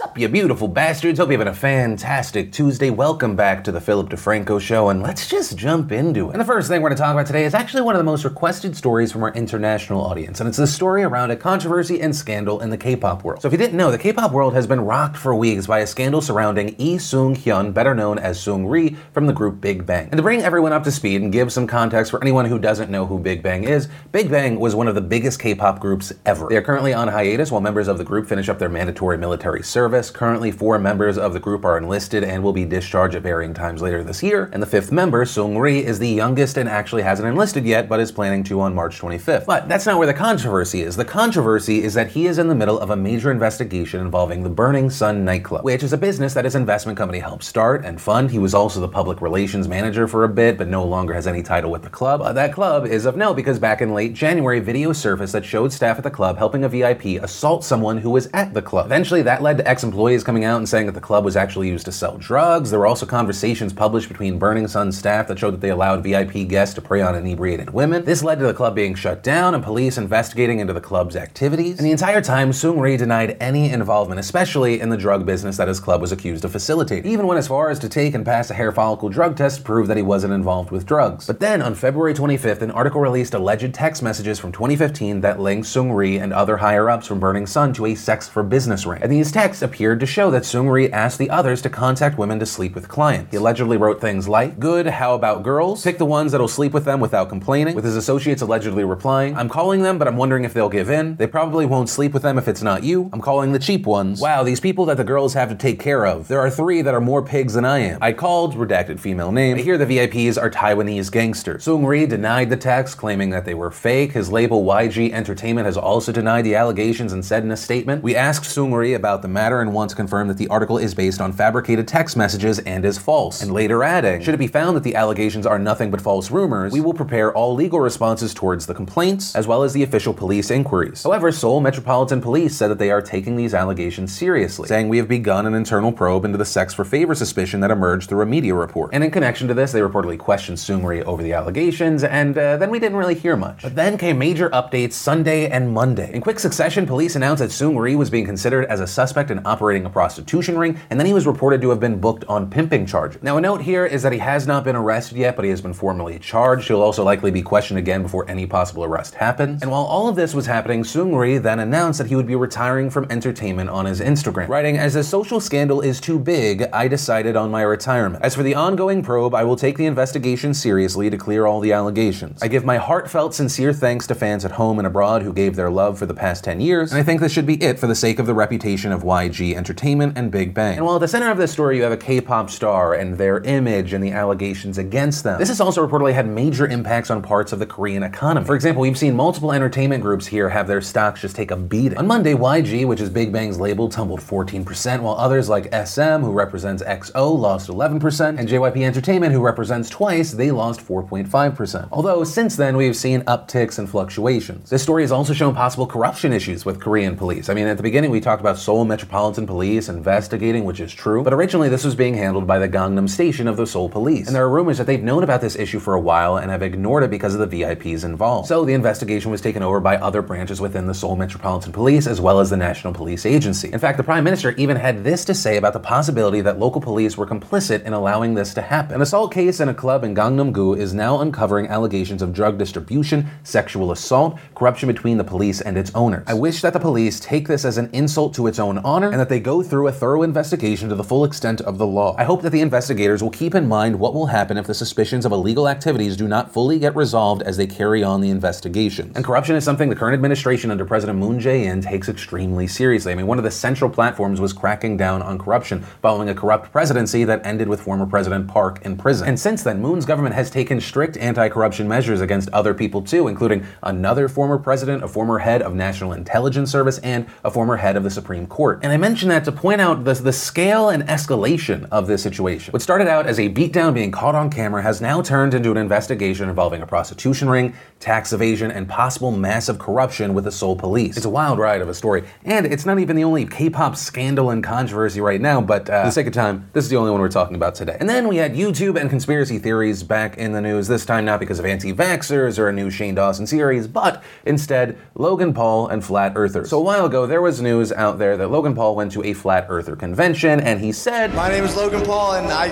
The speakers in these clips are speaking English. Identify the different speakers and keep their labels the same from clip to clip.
Speaker 1: Sup, you beautiful bastards. Hope you're having a fantastic Tuesday. Welcome back to the Philip DeFranco Show, and let's just jump into it. And the first thing we're going to talk about today is actually one of the most requested stories from our international audience, and it's the story around a controversy and scandal in the K-pop world. So if you didn't know, the K-pop world has been rocked for weeks by a scandal surrounding Lee Seung Hyun, better known as Seungri, from the group Big Bang. And to bring everyone up to speed and give some context for anyone who doesn't know who Big Bang is, Big Bang was one of the biggest K-pop groups ever. They are currently on hiatus while members of the group finish up their mandatory military service service. Currently, four members of the group are enlisted and will be discharged at varying times later this year. And the fifth member, Seungri, is the youngest and actually hasn't enlisted yet, but is planning to on March 25th. But that's not where the controversy is. The controversy is that he is in the middle of a major investigation involving the Burning Sun nightclub, which is a business that his investment company helped start and fund. He was also the public relations manager for a bit, but no longer has any title with the club. Uh, that club is of note because back in late January, video surfaced that showed staff at the club helping a VIP assault someone who was at the club. Eventually, that led to ex employees coming out and saying that the club was actually used to sell drugs. There were also conversations published between Burning Sun staff that showed that they allowed VIP guests to prey on inebriated women. This led to the club being shut down and police investigating into the club's activities. And the entire time, Seungri denied any involvement, especially in the drug business that his club was accused of facilitating. Even went as far as to take and pass a hair follicle drug test to prove that he wasn't involved with drugs. But then, on February 25th, an article released alleged text messages from 2015 that linked Seungri and other higher ups from Burning Sun to a sex for business ring. And these texts appeared to show that Seungri asked the others to contact women to sleep with clients. He allegedly wrote things like, Good, how about girls? Pick the ones that'll sleep with them without complaining, with his associates allegedly replying, I'm calling them, but I'm wondering if they'll give in. They probably won't sleep with them if it's not you. I'm calling the cheap ones. Wow, these people that the girls have to take care of. There are three that are more pigs than I am. I called, redacted female name. I hear the VIPs are Taiwanese gangsters. Seungri denied the text, claiming that they were fake. His label YG Entertainment has also denied the allegations and said in a statement, We asked Seungri about the matter and want to confirm that the article is based on fabricated text messages and is false. And later adding, should it be found that the allegations are nothing but false rumors, we will prepare all legal responses towards the complaints, as well as the official police inquiries. However, Seoul Metropolitan Police said that they are taking these allegations seriously, saying we have begun an internal probe into the sex for favor suspicion that emerged through a media report. And in connection to this, they reportedly questioned Seungri over the allegations, and uh, then we didn't really hear much. But then came major updates Sunday and Monday. In quick succession, police announced that Seungri was being considered as a suspect in operating a prostitution ring, and then he was reported to have been booked on pimping charges. Now, a note here is that he has not been arrested yet, but he has been formally charged. He'll also likely be questioned again before any possible arrest happens. And while all of this was happening, Seungri then announced that he would be retiring from entertainment on his Instagram, writing, As the social scandal is too big, I decided on my retirement. As for the ongoing probe, I will take the investigation seriously to clear all the allegations. I give my heartfelt, sincere thanks to fans at home and abroad who gave their love for the past 10 years, and I think this should be it for the sake of the reputation of YG Entertainment and Big Bang. And while at the center of this story you have a K-pop star and their image and the allegations against them, this has also reportedly had major impacts on parts of the Korean economy. For example, we've seen multiple entertainment groups here have their stocks just take a beating. On Monday, YG, which is Big Bang's label, tumbled 14%, while others like SM, who represents EXO, lost 11%, and JYP Entertainment, who represents Twice, they lost 4.5%. Although since then, we've seen upticks and fluctuations. This story has also shown possible corruption issues with Korean police. I mean, at the beginning, we talked about Seoul Metropolitan Police investigating, which is true, but originally this was being handled by the Gangnam Station of the Seoul Police. And there are rumors that they've known about this issue for a while and have ignored it because of the VIPs involved. So the investigation was taken over by other branches within the Seoul Metropolitan Police as well as the National Police Agency. In fact, the Prime Minister even had this to say about the possibility that local police were complicit in allowing this to happen. An assault case in a club in Gangnam-gu is now uncovering allegations of drug distribution, sexual assault, corruption between the police and its owners. I wish that the police take this as an insult to its own honor and that they go through a thorough investigation to the full extent of the law. I hope that the investigators will keep in mind what will happen if the suspicions of illegal activities do not fully get resolved as they carry on the investigation. And corruption is something the current administration under President Moon Jae-in takes extremely seriously. I mean, one of the central platforms was cracking down on corruption following a corrupt presidency that ended with former President Park in prison. And since then, Moon's government has taken strict anti-corruption measures against other people too, including another former president, a former head of National Intelligence Service, and a former head of the Supreme Court. And I mention that to point out the, the scale and escalation of this situation. What started out as a beatdown being caught on camera has now turned into an investigation involving a prostitution ring, tax evasion, and possible massive corruption with the Seoul police. It's a wild ride of a story, and it's not even the only K-pop scandal and controversy right now, but uh, for the sake of time, this is the only one we're talking about today. And then we had YouTube and conspiracy theories back in the news, this time not because of anti-vaxxers or a new Shane Dawson series, but instead Logan Paul and flat earthers. So a while ago, there was news out there that Logan Paul Paul went to a flat earther convention and he said,
Speaker 2: My name is Logan Paul, and I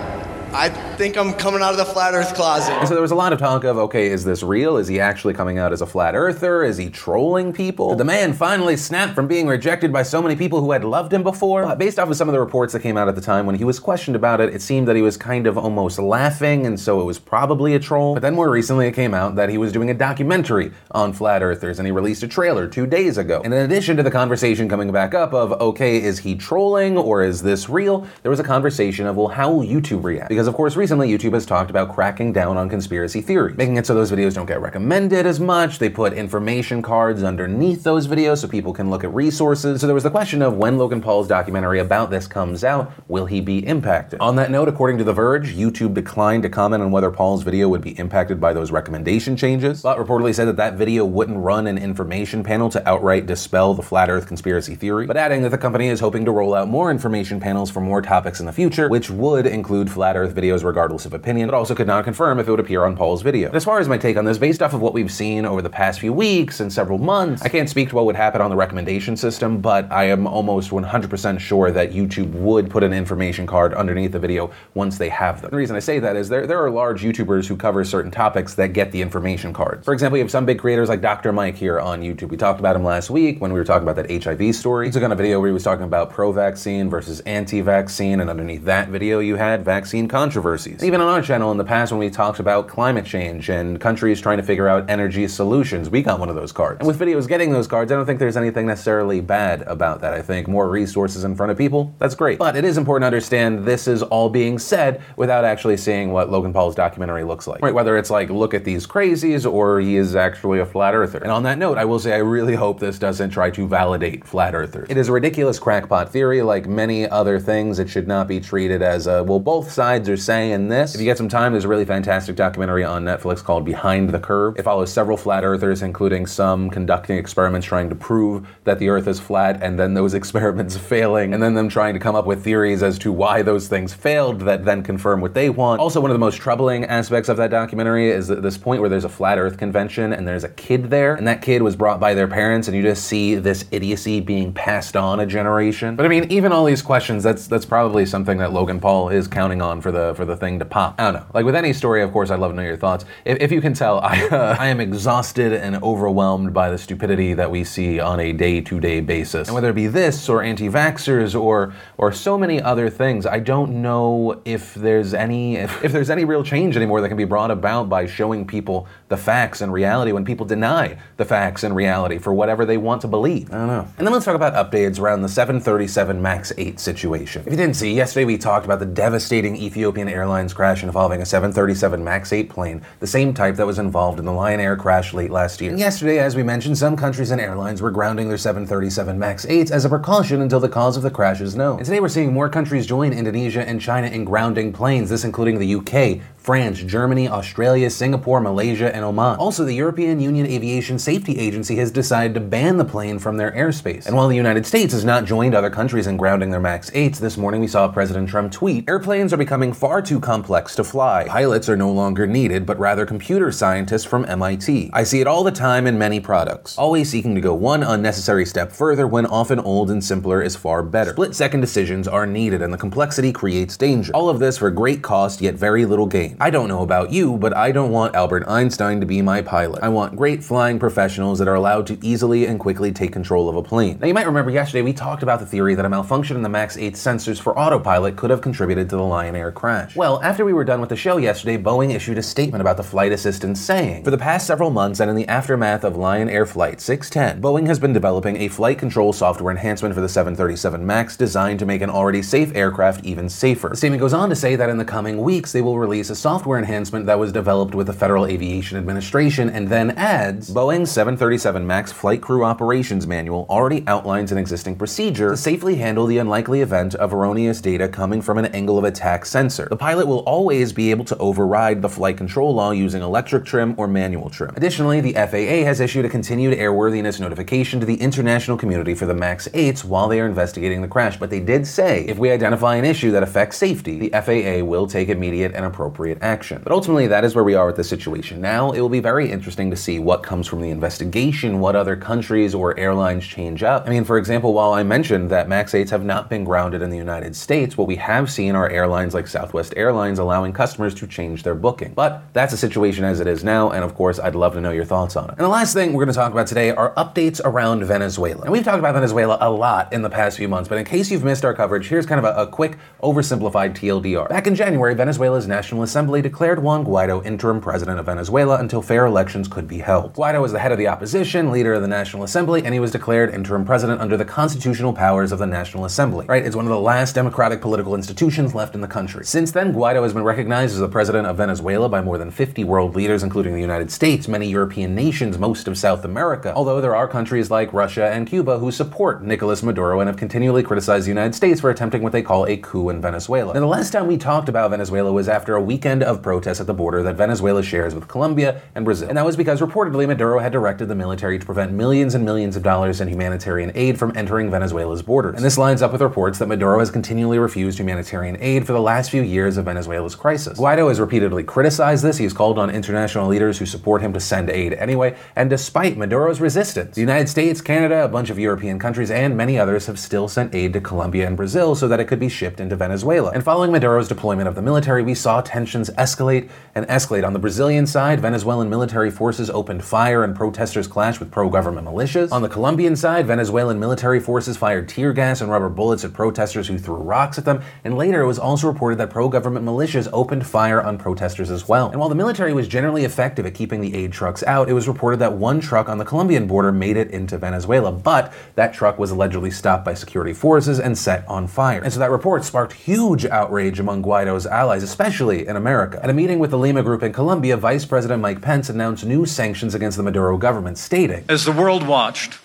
Speaker 2: I think I'm coming out of the flat earth closet.
Speaker 1: And so there was a lot of talk of, okay, is this real? Is he actually coming out as a flat earther? Is he trolling people? Did the man finally snapped from being rejected by so many people who had loved him before? But based off of some of the reports that came out at the time when he was questioned about it, it seemed that he was kind of almost laughing, and so it was probably a troll. But then more recently it came out that he was doing a documentary on flat earthers, and he released a trailer two days ago. And in addition to the conversation coming back up of, okay, is he trolling or is this real? There was a conversation of, well, how will YouTube react? Because of course recently YouTube has talked about cracking down on conspiracy theories, making it so those videos don't get recommended as much. They put information cards underneath those videos so people can look at resources. So there was the question of when Logan Paul's documentary about this comes out, will he be impacted? On that note, according to The Verge, YouTube declined to comment on whether Paul's video would be impacted by those recommendation changes, but reportedly said that that video wouldn't run an information panel to outright dispel the flat earth conspiracy theory, but adding that the company is hoping to roll out more information panels for more topics in the future, which would include flat earth videos regardless of opinion, but also could not confirm if it would appear on Paul's video. But as far as my take on this, based off of what we've seen over the past few weeks and several months, I can't speak to what would happen on the recommendation system, but I am almost 100% sure that YouTube would put an information card underneath the video once they have them. The reason I say that is there, there are large YouTubers who cover certain topics that get the information cards. For example, you have some big creators like Dr. Mike here on YouTube. We talked about him last week when we were talking about that HIV story. He took on a video where he was talking about pro-vaccine versus anti-vaccine, and underneath that video you had vaccine controversies. Even on our channel in the past when we talked about climate change and countries trying to figure out energy solutions, we got one of those cards. And with videos getting those cards, I don't think there's anything necessarily bad about that. I think more resources in front of people, that's great. But it is important to understand this is all being said without actually seeing what Logan Paul's documentary looks like. Right, whether it's like, look at these crazies, or he is actually a flat earther. And on that note, I will say I really hope this doesn't try to validate flat earthers. It is a ridiculous crackpot theory, like many other things. It should not be treated as a, well, both sides are saying this. If you get some time, there's a really fantastic documentary on Netflix called Behind the Curve. It follows several flat earthers, including some conducting experiments trying to prove that the earth is flat, and then those experiments failing, and then them trying to come up with theories as to why those things failed that then confirm what they want. Also, one of the most troubling aspects of that documentary is this point where there's a flat earth convention and there's a kid there, and that kid was brought by their parents, and you just see this idiocy being passed on a generation. But I mean, even all these questions, that's that's probably something that Logan Paul is counting on for the for the thing to pop. I don't know. Like with any story, of course, I'd love to know your thoughts. If, if you can tell, I uh, I am exhausted and overwhelmed by the stupidity that we see on a day-to-day basis, and whether it be this or anti-vaxxers or or so many other things, I don't know if there's any if, if there's any real change anymore that can be brought about by showing people the facts and reality when people deny the facts and reality for whatever they want to believe. I don't know. And then let's talk about updates around the 737 MAX 8 situation. If you didn't see, yesterday we talked about the devastating Ethiopian Airlines crash involving a 737 MAX 8 plane, the same type that was involved in the Lion Air crash late last year. And yesterday, as we mentioned, some countries and airlines were grounding their 737 MAX 8s as a precaution until the cause of the crash is known. And today we're seeing more countries join Indonesia and China in grounding planes, this including the UK, France, Germany, Australia, Singapore, Malaysia, and Oman. Also, the European Union Aviation Safety Agency has decided to ban the plane from their airspace. And while the United States has not joined other countries in grounding their MAX 8s, this morning we saw President Trump tweet Airplanes are becoming far too complex to fly. Pilots are no longer needed, but rather computer scientists from MIT. I see it all the time in many products, always seeking to go one unnecessary step further when often old and simpler is far better. Split second decisions are needed, and the complexity creates danger. All of this for great cost, yet very little gain. I don't know about you, but I don't want Albert Einstein to be my pilot. I want great flying professionals that are allowed to easily and quickly take control of a plane. Now, you might remember yesterday we talked about the theory that a malfunction in the MAX 8 sensors for autopilot could have contributed to the Lion Air crash. Well, after we were done with the show yesterday, Boeing issued a statement about the flight assistant saying, For the past several months and in the aftermath of Lion Air Flight 610, Boeing has been developing a flight control software enhancement for the 737 MAX designed to make an already safe aircraft even safer. The statement goes on to say that in the coming weeks they will release a software enhancement that was developed with the Federal Aviation Administration and then adds Boeing's 737 MAX Flight Crew Operations Manual already outlines an existing procedure to safely handle the unlikely event of erroneous data coming from an angle of attack sensor. The pilot will always be able to override the flight control law using electric trim or manual trim. Additionally, the FAA has issued a continued airworthiness notification to the international community for the MAX 8s while they are investigating the crash, but they did say if we identify an issue that affects safety, the FAA will take immediate and appropriate appropriate action. But ultimately, that is where we are with the situation now. It will be very interesting to see what comes from the investigation, what other countries or airlines change up. I mean, for example, while I mentioned that MAX 8s have not been grounded in the United States, what we have seen are airlines like Southwest Airlines allowing customers to change their booking. But that's a situation as it is now, and of course, I'd love to know your thoughts on it. And the last thing we're going to talk about today are updates around Venezuela. And we've talked about Venezuela a lot in the past few months, but in case you've missed our coverage, here's kind of a, a quick, oversimplified TLDR. Back in January, Venezuela's National Assembly declared Juan Guaido interim president of Venezuela until fair elections could be held. Guaido was the head of the opposition, leader of the National Assembly, and he was declared interim president under the constitutional powers of the National Assembly. Right? It's one of the last democratic political institutions left in the country. Since then, Guaido has been recognized as the president of Venezuela by more than 50 world leaders, including the United States, many European nations, most of South America. Although there are countries like Russia and Cuba who support Nicolas Maduro and have continually criticized the United States for attempting what they call a coup in Venezuela. And the last time we talked about Venezuela was after a weekend of protests at the border that Venezuela shares with Colombia and Brazil. And that was because reportedly Maduro had directed the military to prevent millions and millions of dollars in humanitarian aid from entering Venezuela's borders. And this lines up with reports that Maduro has continually refused humanitarian aid for the last few years of Venezuela's crisis. Guaido has repeatedly criticized this. He's called on international leaders who support him to send aid anyway. And despite Maduro's resistance, the United States, Canada, a bunch of European countries, and many others have still sent aid to Colombia and Brazil so that it could be shipped into Venezuela. And following Maduro's deployment of the military, we saw tensions escalate and escalate. On the Brazilian side, Venezuelan military forces opened fire and protesters clashed with pro government militias. On the Colombian side, Venezuelan military forces fired tear gas and rubber bullets at protesters who threw rocks at them. And later, it was also reported that pro government militias opened fire on protesters as well. And while the military was generally effective at keeping the aid trucks out, it was reported that one truck on the Colombian border made it into Venezuela, but that truck was allegedly stopped by security forces and set on fire. And so that report sparked huge outrage among Guaido's allies, especially in America. At a meeting with the Lima Group in Colombia, Vice President Mike Pence announced new sanctions against the Maduro government, stating
Speaker 3: As the world watched,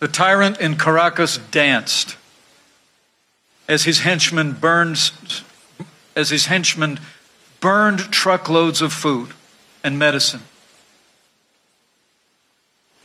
Speaker 3: the tyrant in Caracas danced as his henchmen burned as his henchmen burned truckloads of food and medicine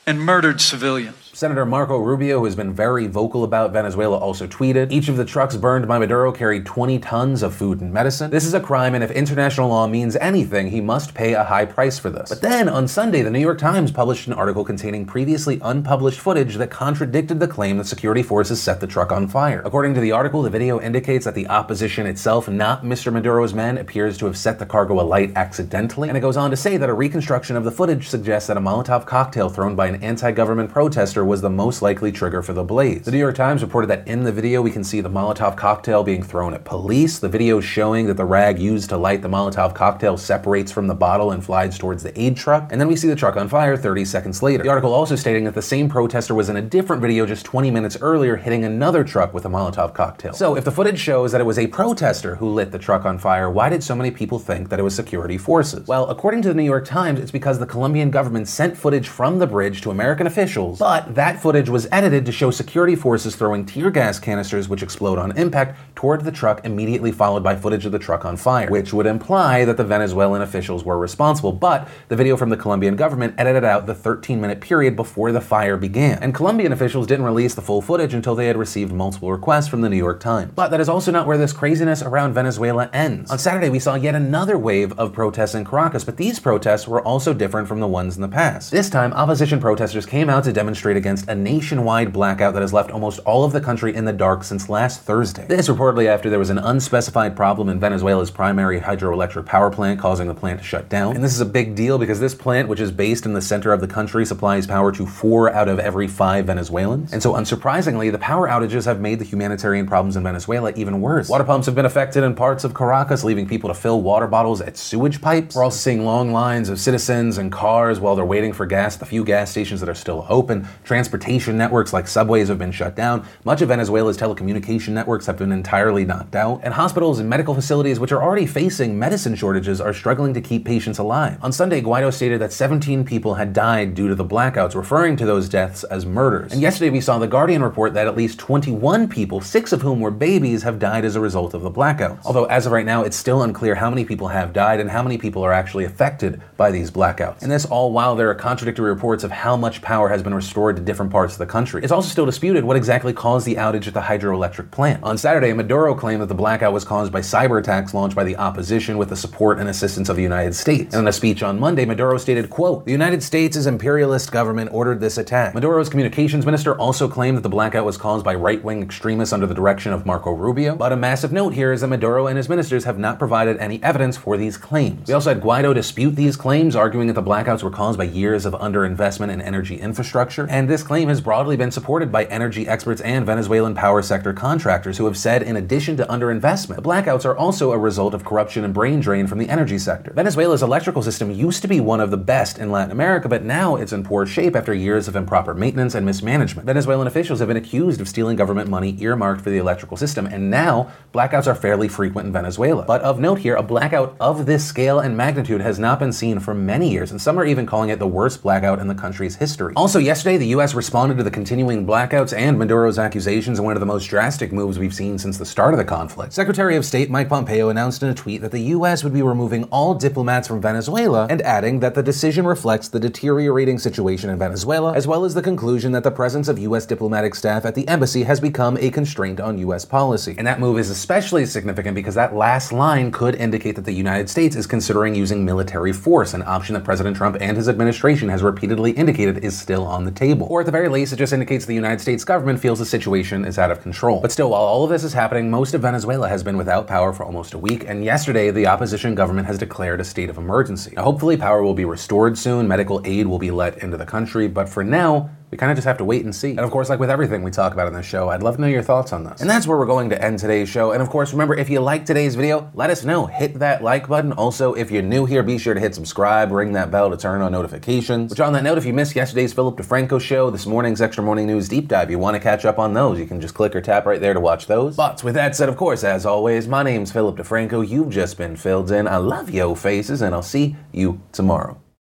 Speaker 3: and murdered civilians.
Speaker 1: Senator Marco Rubio, who has been very vocal about Venezuela, also tweeted Each of the trucks burned by Maduro carried 20 tons of food and medicine. This is a crime, and if international law means anything, he must pay a high price for this. But then, on Sunday, the New York Times published an article containing previously unpublished footage that contradicted the claim that security forces set the truck on fire. According to the article, the video indicates that the opposition itself, not Mr. Maduro's men, appears to have set the cargo alight accidentally. And it goes on to say that a reconstruction of the footage suggests that a Molotov cocktail thrown by an anti government protester was the most likely trigger for the blaze. The New York Times reported that in the video we can see the Molotov cocktail being thrown at police. The video showing that the rag used to light the Molotov cocktail separates from the bottle and flies towards the aid truck. And then we see the truck on fire 30 seconds later. The article also stating that the same protester was in a different video just 20 minutes earlier hitting another truck with a Molotov cocktail. So if the footage shows that it was a protester who lit the truck on fire, why did so many people think that it was security forces? Well, according to the New York Times, it's because the Colombian government sent footage from the bridge to American officials, but that footage was edited to show security forces throwing tear gas canisters which explode on impact toward the truck, immediately followed by footage of the truck on fire, which would imply that the Venezuelan officials were responsible. But the video from the Colombian government edited out the 13 minute period before the fire began. And Colombian officials didn't release the full footage until they had received multiple requests from the New York Times. But that is also not where this craziness around Venezuela ends. On Saturday, we saw yet another wave of protests in Caracas, but these protests were also different from the ones in the past. This time, opposition protesters came out to demonstrate against a nationwide blackout that has left almost all of the country in the dark since last Thursday. This reportedly after there was an unspecified problem in Venezuela's primary hydroelectric power plant, causing the plant to shut down. And this is a big deal because this plant, which is based in the center of the country, supplies power to four out of every five Venezuelans. And so, unsurprisingly, the power outages have made the humanitarian problems in Venezuela even worse. Water pumps have been affected in parts of Caracas, leaving people to fill water bottles at sewage pipes. We're also seeing long lines of citizens and cars while they're waiting for gas at the few gas stations that are still open. Transportation networks like subways have been shut down. Much of Venezuela's telecommunication networks have been entirely knocked out. And hospitals and medical facilities, which are already facing medicine shortages, are struggling to keep patients alive. On Sunday, Guaido stated that 17 people had died due to the blackouts, referring to those deaths as murders. And yesterday, we saw the Guardian report that at least 21 people, six of whom were babies, have died as a result of the blackouts. Although, as of right now, it's still unclear how many people have died and how many people are actually affected by these blackouts. And this all while there are contradictory reports of how much power has been restored to different parts of the country. It's also still disputed what exactly caused the outage at the hydroelectric plant. On Saturday, Maduro claimed that the blackout was caused by cyber attacks launched by the opposition with the support and assistance of the United States. And in a speech on Monday, Maduro stated, quote, The United States' imperialist government ordered this attack. Maduro's communications minister also claimed that the blackout was caused by right-wing extremists under the direction of Marco Rubio. But a massive note here is that Maduro and his ministers have not provided any evidence for these claims. We also had Guaido dispute these claims, arguing that the blackouts were caused by years of underinvestment in energy infrastructure. And this claim has broadly been supported by energy experts and Venezuelan power sector contractors who have said, in addition to underinvestment, the blackouts are also a result of corruption and brain drain from the energy sector. Venezuela's electrical system used to be one of the best in Latin America, but now it's in poor shape after years of improper maintenance and mismanagement. Venezuelan officials have been accused of stealing government money earmarked for the electrical system, and now blackouts are fairly frequent in Venezuela. But of note here, a blackout of this scale and magnitude has not been seen for many years, and some are even calling it the worst blackout in the country's history. Also, yesterday, the U.S. responded to the continuing blackouts and Maduro's accusations in one of the most drastic moves we've seen since the start of the conflict. Secretary of State Mike Pompeo announced in a tweet that the U.S. would be removing all diplomats from Venezuela and adding that the decision reflects the deteriorating situation in Venezuela, as well as the conclusion that the presence of U.S. diplomatic staff at the embassy has become a constraint on U.S. policy. And that move is especially significant because that last line could indicate that the United States is considering using military force, an option that President Trump and his administration has repeatedly indicated is still on the table. Or at the very least, it just indicates the United States government feels the situation is out of control. But still, while all of this is happening, most of Venezuela has been without power for almost a week, and yesterday the opposition government has declared a state of emergency. Now, hopefully, power will be restored soon, medical aid will be let into the country, but for now, we kind of just have to wait and see. And of course, like with everything we talk about in this show, I'd love to know your thoughts on this. And that's where we're going to end today's show. And of course, remember, if you like today's video, let us know. Hit that like button. Also, if you're new here, be sure to hit subscribe, ring that bell to turn on notifications. Which on that note, if you missed yesterday's Philip DeFranco show, this morning's Extra Morning News Deep Dive, you want to catch up on those, you can just click or tap right there to watch those. But with that said, of course, as always, my name's Philip DeFranco. You've just been filled in. I love yo faces, and I'll see you tomorrow.